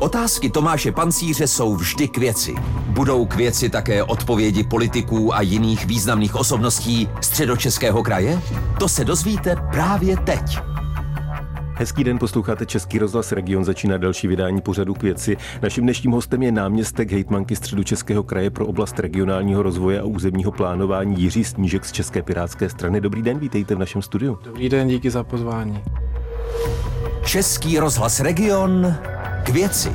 Otázky Tomáše Pancíře jsou vždy k věci. Budou k věci také odpovědi politiků a jiných významných osobností středočeského kraje? To se dozvíte právě teď. Hezký den, posloucháte Český rozhlas Region, začíná další vydání pořadu k věci. Naším dnešním hostem je náměstek hejtmanky středu Českého kraje pro oblast regionálního rozvoje a územního plánování Jiří Snížek z České pirátské strany. Dobrý den, vítejte v našem studiu. Dobrý den, díky za pozvání. Český rozhlas Region k věci.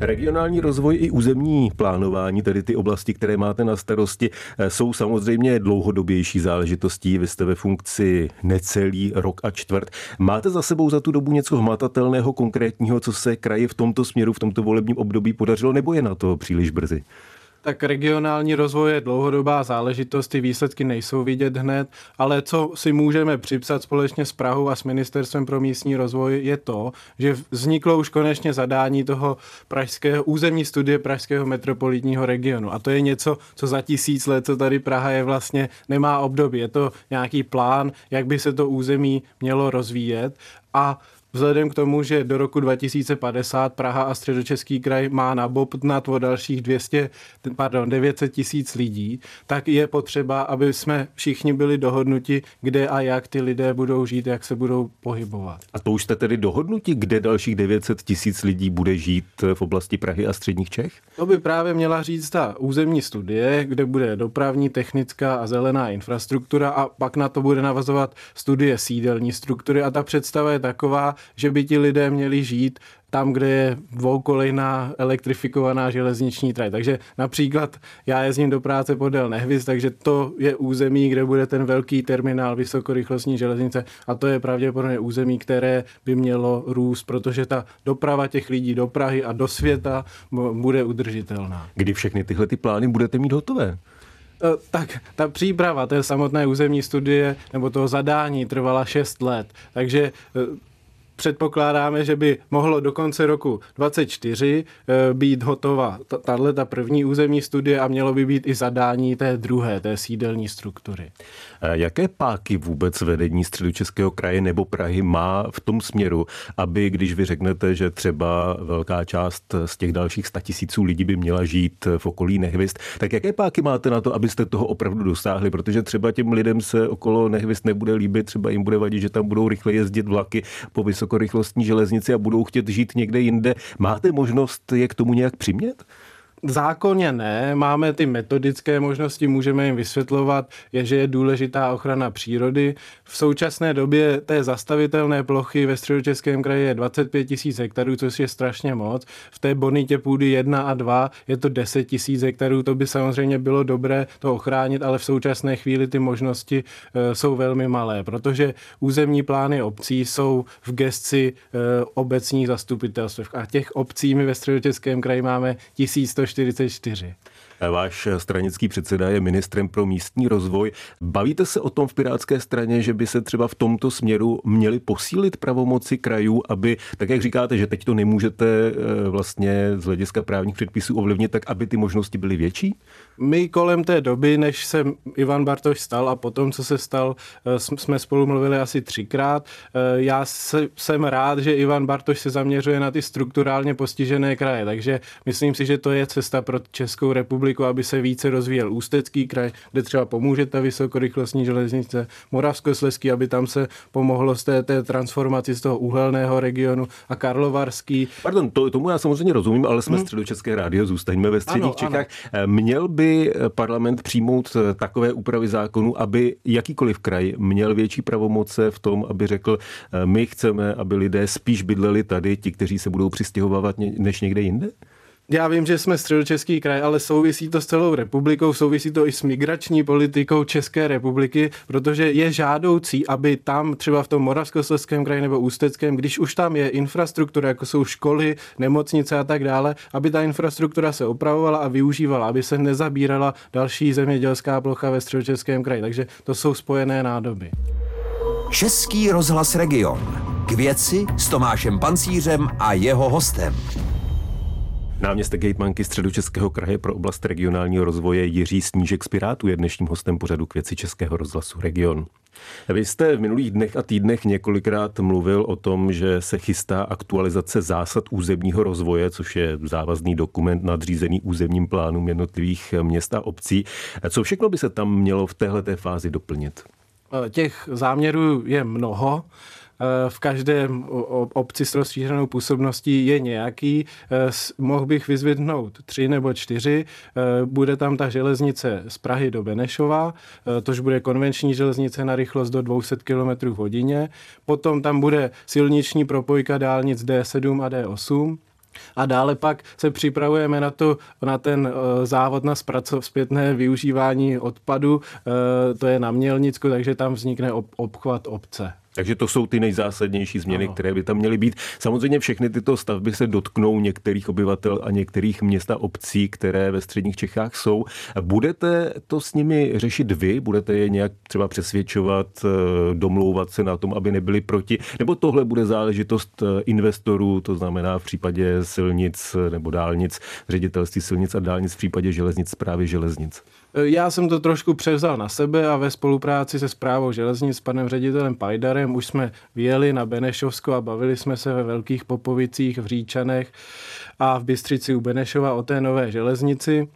Regionální rozvoj i územní plánování, tedy ty oblasti, které máte na starosti, eh, jsou samozřejmě dlouhodobější záležitostí. Vy jste ve funkci necelý rok a čtvrt. Máte za sebou za tu dobu něco hmatatelného, konkrétního, co se kraji v tomto směru, v tomto volebním období podařilo, nebo je na to příliš brzy? Tak regionální rozvoj je dlouhodobá záležitost, ty výsledky nejsou vidět hned, ale co si můžeme připsat společně s Prahou a s Ministerstvem pro místní rozvoj je to, že vzniklo už konečně zadání toho pražského územní studie pražského metropolitního regionu. A to je něco, co za tisíc let, co tady Praha je vlastně, nemá období. Je to nějaký plán, jak by se to území mělo rozvíjet. A Vzhledem k tomu, že do roku 2050 Praha a středočeský kraj má nabobtnat o dalších 200, pardon, 900 tisíc lidí, tak je potřeba, aby jsme všichni byli dohodnuti, kde a jak ty lidé budou žít, jak se budou pohybovat. A to už jste tedy dohodnuti, kde dalších 900 tisíc lidí bude žít v oblasti Prahy a středních Čech? To by právě měla říct ta územní studie, kde bude dopravní, technická a zelená infrastruktura a pak na to bude navazovat studie sídelní struktury a ta představa je taková, že by ti lidé měli žít tam, kde je dvoukolejná elektrifikovaná železniční trať. Takže například já jezdím do práce podél Nehviz, takže to je území, kde bude ten velký terminál vysokorychlostní železnice a to je pravděpodobně území, které by mělo růst, protože ta doprava těch lidí do Prahy a do světa bude udržitelná. Kdy všechny tyhle ty plány budete mít hotové? Eh, tak ta příprava té samotné územní studie nebo toho zadání trvala 6 let, takže eh, předpokládáme, že by mohlo do konce roku 2024 eh, být hotová tahle ta první územní studie a mělo by být i zadání té druhé, té sídelní struktury. Jaké páky vůbec vedení středočeského kraje nebo Prahy má v tom směru, aby když vy řeknete, že třeba velká část z těch dalších statisíců lidí by měla žít v okolí Nehvist, tak jaké páky máte na to, abyste toho opravdu dosáhli? Protože třeba těm lidem se okolo Nehvist nebude líbit, třeba jim bude vadit, že tam budou rychle jezdit vlaky po vysokorychlostní železnici a budou chtět žít někde jinde. Máte možnost je k tomu nějak přimět? Zákoně ne, máme ty metodické možnosti, můžeme jim vysvětlovat, je, že je důležitá ochrana přírody. V současné době té zastavitelné plochy ve středočeském kraji je 25 tisíc hektarů, což je strašně moc. V té bonitě půdy 1 a 2 je to 10 tisíc hektarů, to by samozřejmě bylo dobré to ochránit, ale v současné chvíli ty možnosti e, jsou velmi malé, protože územní plány obcí jsou v gesci e, obecních zastupitelstv a těch obcí my ve středočeském kraji máme 1100 44. Váš stranický předseda je ministrem pro místní rozvoj. Bavíte se o tom v Pirátské straně, že by se třeba v tomto směru měli posílit pravomoci krajů, aby, tak jak říkáte, že teď to nemůžete eh, vlastně z hlediska právních předpisů ovlivnit, tak aby ty možnosti byly větší? My kolem té doby, než se Ivan Bartoš stal a potom, co se stal, eh, jsme spolu mluvili asi třikrát. Eh, já jsem rád, že Ivan Bartoš se zaměřuje na ty strukturálně postižené kraje, takže myslím si, že to je cesta pro Českou republiku, aby se více rozvíjel Ústecký kraj, kde třeba pomůže ta vysokorychlostní železnice, Moravskoslezský, aby tam se pomohlo z té, té transformaci z toho uhelného regionu a Karlovarský. Pardon, to, tomu já samozřejmě rozumím, ale jsme hmm. středočeské rádio, zůstaňme ve středních ano, Čechách. Ano. Měl by by parlament přijmout takové úpravy zákonu, aby jakýkoliv kraj měl větší pravomoce v tom, aby řekl, my chceme, aby lidé spíš bydleli tady, ti, kteří se budou přistěhovávat než někde jinde? Já vím, že jsme středočeský kraj, ale souvisí to s celou republikou, souvisí to i s migrační politikou České republiky, protože je žádoucí, aby tam třeba v tom Moravskoslezském kraji nebo Ústeckém, když už tam je infrastruktura, jako jsou školy, nemocnice a tak dále, aby ta infrastruktura se opravovala a využívala, aby se nezabírala další zemědělská plocha ve středočeském kraji. Takže to jsou spojené nádoby. Český rozhlas Region. K věci s Tomášem Pancířem a jeho hostem. Náměstek hejtmanky středočeského kraje pro oblast regionálního rozvoje Jiří Snížek z Pirátu je dnešním hostem pořadu k věci Českého rozhlasu Region. Vy jste v minulých dnech a týdnech několikrát mluvil o tom, že se chystá aktualizace zásad územního rozvoje, což je závazný dokument nadřízený územním plánům jednotlivých měst a obcí. Co všechno by se tam mělo v téhle fázi doplnit? Těch záměrů je mnoho. Eh, v každém obci s rozšířenou působností je nějaký. Eh, mohl bych vyzvednout tři nebo čtyři. Eh, bude tam ta železnice z Prahy do Benešova, tož bude konvenční železnice na rychlost do 200 km hodině. Potom tam bude silniční propojka dálnic D7 a D8. A dále pak se připravujeme na, to, na ten závod na zpětné využívání odpadu, to je na Mělnicku, takže tam vznikne obchvat obce. Takže to jsou ty nejzásadnější změny, ano. které by tam měly být. Samozřejmě všechny tyto stavby se dotknou některých obyvatel a některých měst a obcí, které ve středních Čechách jsou. Budete to s nimi řešit vy? Budete je nějak třeba přesvědčovat, eh, domlouvat se na tom, aby nebyli proti? Nebo tohle bude záležitost eh, investorů, to znamená v případě silnic nebo dálnic, ředitelství silnic a dálnic, v případě železnic, právě železnic? Já jsem to trošku převzal na sebe a ve spolupráci se zprávou železnic s panem ředitelem Pajdarem už jsme vyjeli na Benešovsko a bavili jsme se ve Velkých Popovicích, v Říčanech a v Bystřici u Benešova o té nové železnici.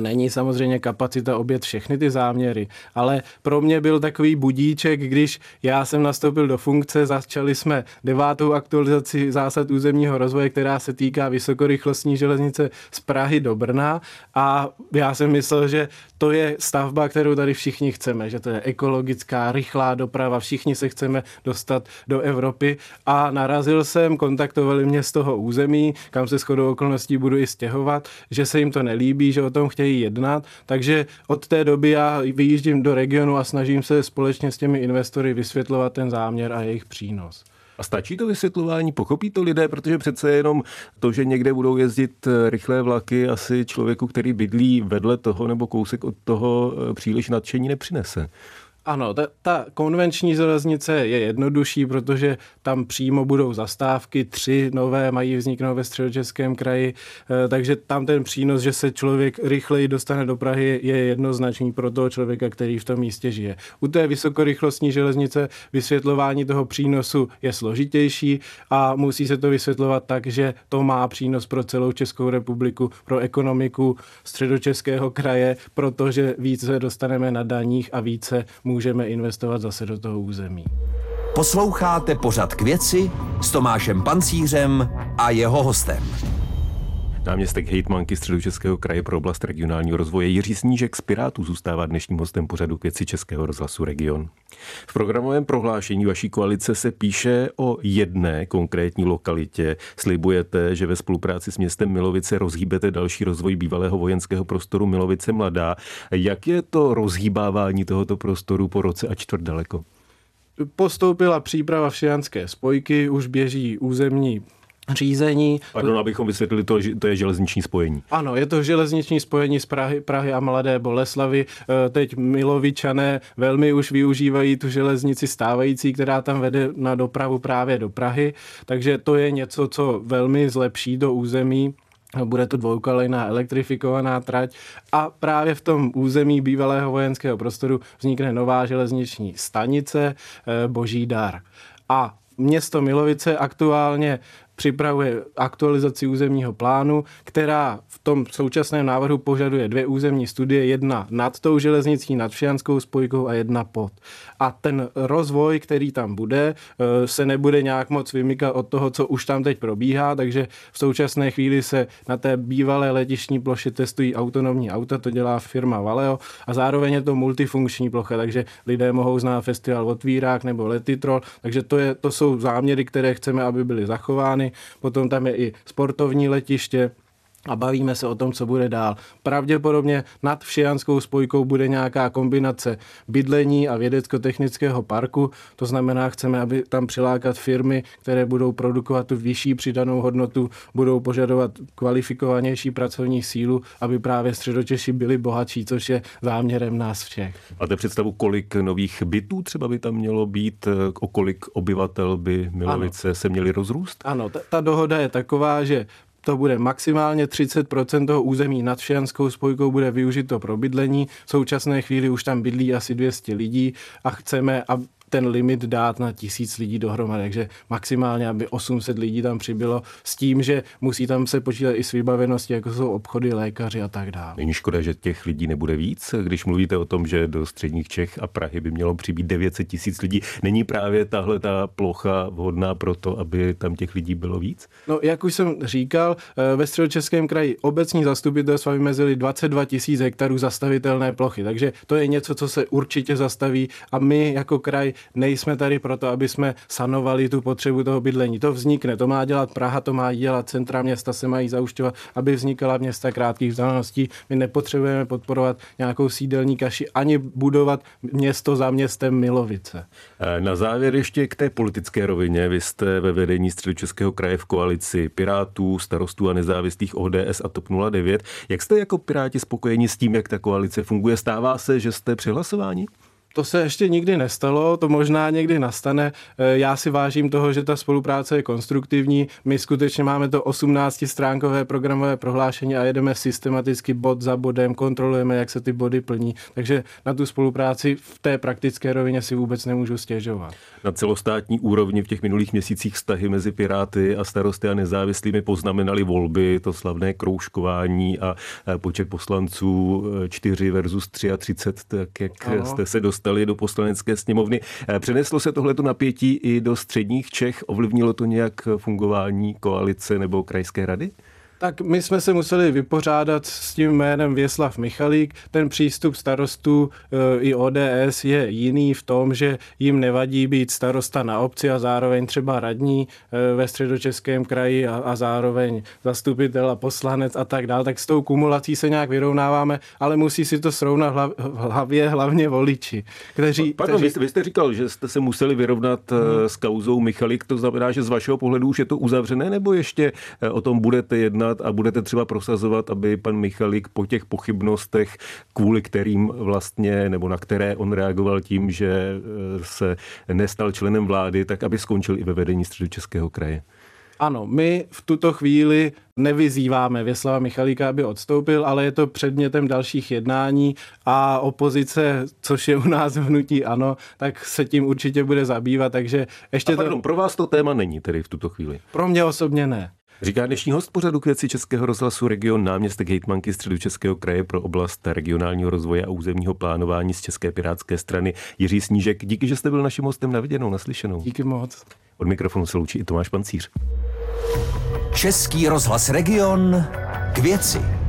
Není samozřejmě kapacita obět všechny ty záměry, ale pro mě byl takový budíček, když já jsem nastoupil do funkce, začali jsme devátou aktualizaci zásad územního rozvoje, která se týká vysokorychlostní železnice z Prahy do Brna. A já jsem myslel, že to je stavba, kterou tady všichni chceme, že to je ekologická, rychlá doprava, všichni se chceme dostat do Evropy. A narazil jsem, kontaktovali mě z toho území, kam se shodou okolností budu i stěhovat, že se jim to nelíbí, že o tom chtějí jednat, takže od té doby já vyjíždím do regionu a snažím se společně s těmi investory vysvětlovat ten záměr a jejich přínos. A stačí to vysvětlování? Pochopí to lidé? Protože přece jenom to, že někde budou jezdit rychlé vlaky, asi člověku, který bydlí vedle toho nebo kousek od toho, příliš nadšení nepřinese. Ano, ta, ta konvenční železnice je jednodušší, protože tam přímo budou zastávky, tři nové mají vzniknout ve středočeském kraji, eh, takže tam ten přínos, že se člověk rychleji dostane do Prahy, je jednoznačný pro toho člověka, který v tom místě žije. U té vysokorychlostní železnice vysvětlování toho přínosu je složitější a musí se to vysvětlovat tak, že to má přínos pro celou Českou republiku, pro ekonomiku středočeského kraje, protože více dostaneme na daních a více můžeme investovat zase do toho území. Posloucháte pořad k věci s Tomášem Pancířem a jeho hostem. Náměstek hejtmanky Středočeského kraje pro oblast regionálního rozvoje Jiří Snížek z Pirátů zůstává dnešním hostem pořadu k věci Českého rozhlasu Region. V programovém prohlášení vaší koalice se píše o jedné konkrétní lokalitě. Slibujete, že ve spolupráci s městem Milovice rozhýbete další rozvoj bývalého vojenského prostoru Milovice Mladá. Jak je to rozhýbávání tohoto prostoru po roce a čtvrt daleko? Postoupila příprava všejanské spojky, už běží územní řízení. Pardon, abychom vysvětlili to, že to je železniční spojení. Ano, je to železniční spojení z Prahy, Prahy a Mladé Boleslavy. E, teď Milovičané velmi už využívají tu železnici stávající, která tam vede na dopravu právě do Prahy, takže to je něco, co velmi zlepší do území bude to dvoukolejná elektrifikovaná trať a právě v tom území bývalého vojenského prostoru vznikne nová železniční stanice e, Boží dar. A město Milovice aktuálně připravuje aktualizaci územního plánu, která v tom současném návrhu požaduje dvě územní studie, jedna nad tou železnicí, nad Všianskou spojkou a jedna pod. A ten rozvoj, který tam bude, eh, se nebude nějak moc vymykat od toho, co už tam teď probíhá, takže v současné chvíli se na té bývalé letišní ploše testují autonomní auta, to dělá firma Valeo a zároveň je to multifunkční plocha, takže lidé mohou znát festival Otvírák nebo Letitrol, takže to, je, to jsou záměry, které chceme, aby byly zachovány potom tam je i sportovní letiště, a bavíme se o tom, co bude dál. Pravděpodobně nad Všijanskou spojkou bude nějaká kombinace bydlení a vědecko-technického parku. To znamená, chceme, aby tam přilákat firmy, které budou produkovat tu vyšší přidanou hodnotu, budou požadovat kvalifikovanější pracovní sílu, aby právě středočeši byli bohatší, což je záměrem nás všech. Máte představu, kolik nových bytů třeba by tam mělo být, o kolik obyvatel by Milovice ano. se měli rozrůst? Ano, ta, ta dohoda je taková, že to bude maximálně 30% toho území nad Všejanskou spojkou bude využito pro bydlení. V současné chvíli už tam bydlí asi 200 lidí a chceme, ten limit dát na tisíc lidí dohromady, takže maximálně, aby 800 lidí tam přibylo s tím, že musí tam se počítat i s vybaveností, jako jsou obchody, lékaři a tak dále. Není škoda, že těch lidí nebude víc, když mluvíte o tom, že do středních Čech a Prahy by mělo přibýt 900 tisíc lidí. Není právě tahle ta plocha vhodná pro to, aby tam těch lidí bylo víc? No, jak už jsem říkal, eh, ve středočeském kraji obecní zastupitelstva vymezili 22 tisíc hektarů zastavitelné plochy, takže to je něco, co se určitě zastaví a my jako kraj nejsme tady proto, aby jsme sanovali tu potřebu toho bydlení. To vznikne, to má dělat Praha, to má dělat centra města, se mají zaušťovat, aby vznikala města krátkých vzdáleností. My nepotřebujeme podporovat nějakou sídelní kaši ani budovat město za městem Milovice. Na závěr ještě k té politické rovině. Vy jste ve vedení středočeského kraje v koalici Pirátů, starostů a nezávislých ODS a TOP 09. Jak jste jako Piráti spokojeni s tím, jak ta koalice funguje? Stává se, že jste při hlasování? To se ještě nikdy nestalo, to možná někdy nastane. E, já si vážím toho, že ta spolupráce je konstruktivní. My skutečně máme to 18-stránkové programové prohlášení a jedeme systematicky bod za bodem, kontrolujeme, jak se ty body plní. Takže na tu spolupráci v té praktické rovině si vůbec nemůžu stěžovat. Na celostátní úrovni v těch minulých měsících vztahy mezi Piráty a starosty a nezávislými poznamenali volby, to slavné kroužkování a počet poslanců 4 versus 33, tak jak ano. jste se dostali dostali do poslanecké sněmovny. Eh, přeneslo se tohleto napětí i do středních Čech? Ovlivnilo to nějak fungování koalice nebo krajské rady? Tak my jsme se museli vypořádat s tím jménem Věslav Michalík. Ten přístup starostů e, i ODS je jiný v tom, že jim nevadí být starosta na obci a zároveň třeba radní e, ve středočeském kraji a, a zároveň zastupitel a poslanec a tak dále. Tak s tou kumulací se nějak vyrovnáváme, ale musí si to srovnat v hlavě hlavně voliči, kteří... Pardon, kteří... Vy, jste říkal, že jste se museli vyrovnat e, hmm. s kauzou Michalik, to znamená, že z vašeho pohledu už je to uzavřené, nebo ještě o tom budete jednat jednat a budete třeba prosazovat, aby pan Michalik po těch pochybnostech, kvůli kterým vlastně, nebo na které on reagoval tím, že e, se nestal členem vlády, tak aby skončil i ve vedení středočeského kraje? Ano, my v tuto chvíli nevyzýváme Věslava Michalíka, aby odstoupil, ale je to předmětem dalších jednání a opozice, což je u nás v hnutí ano, tak se tím určitě bude zabývat, takže ještě a pardon, to... pro vás to téma není tedy v tuto chvíli? Pro mě osobně ne. Říká dnešní host pořadu k věci Českého rozhlasu region náměstek hejtmanky středu Českého kraje pro oblast regionálního rozvoje a územního plánování z České pirátské strany Jiří Snížek. Díky, že jste byl naším hostem na viděnou, naslyšenou. Díky moc. Od mikrofonu se loučí i Tomáš Pancíř. Český rozhlas region k věci.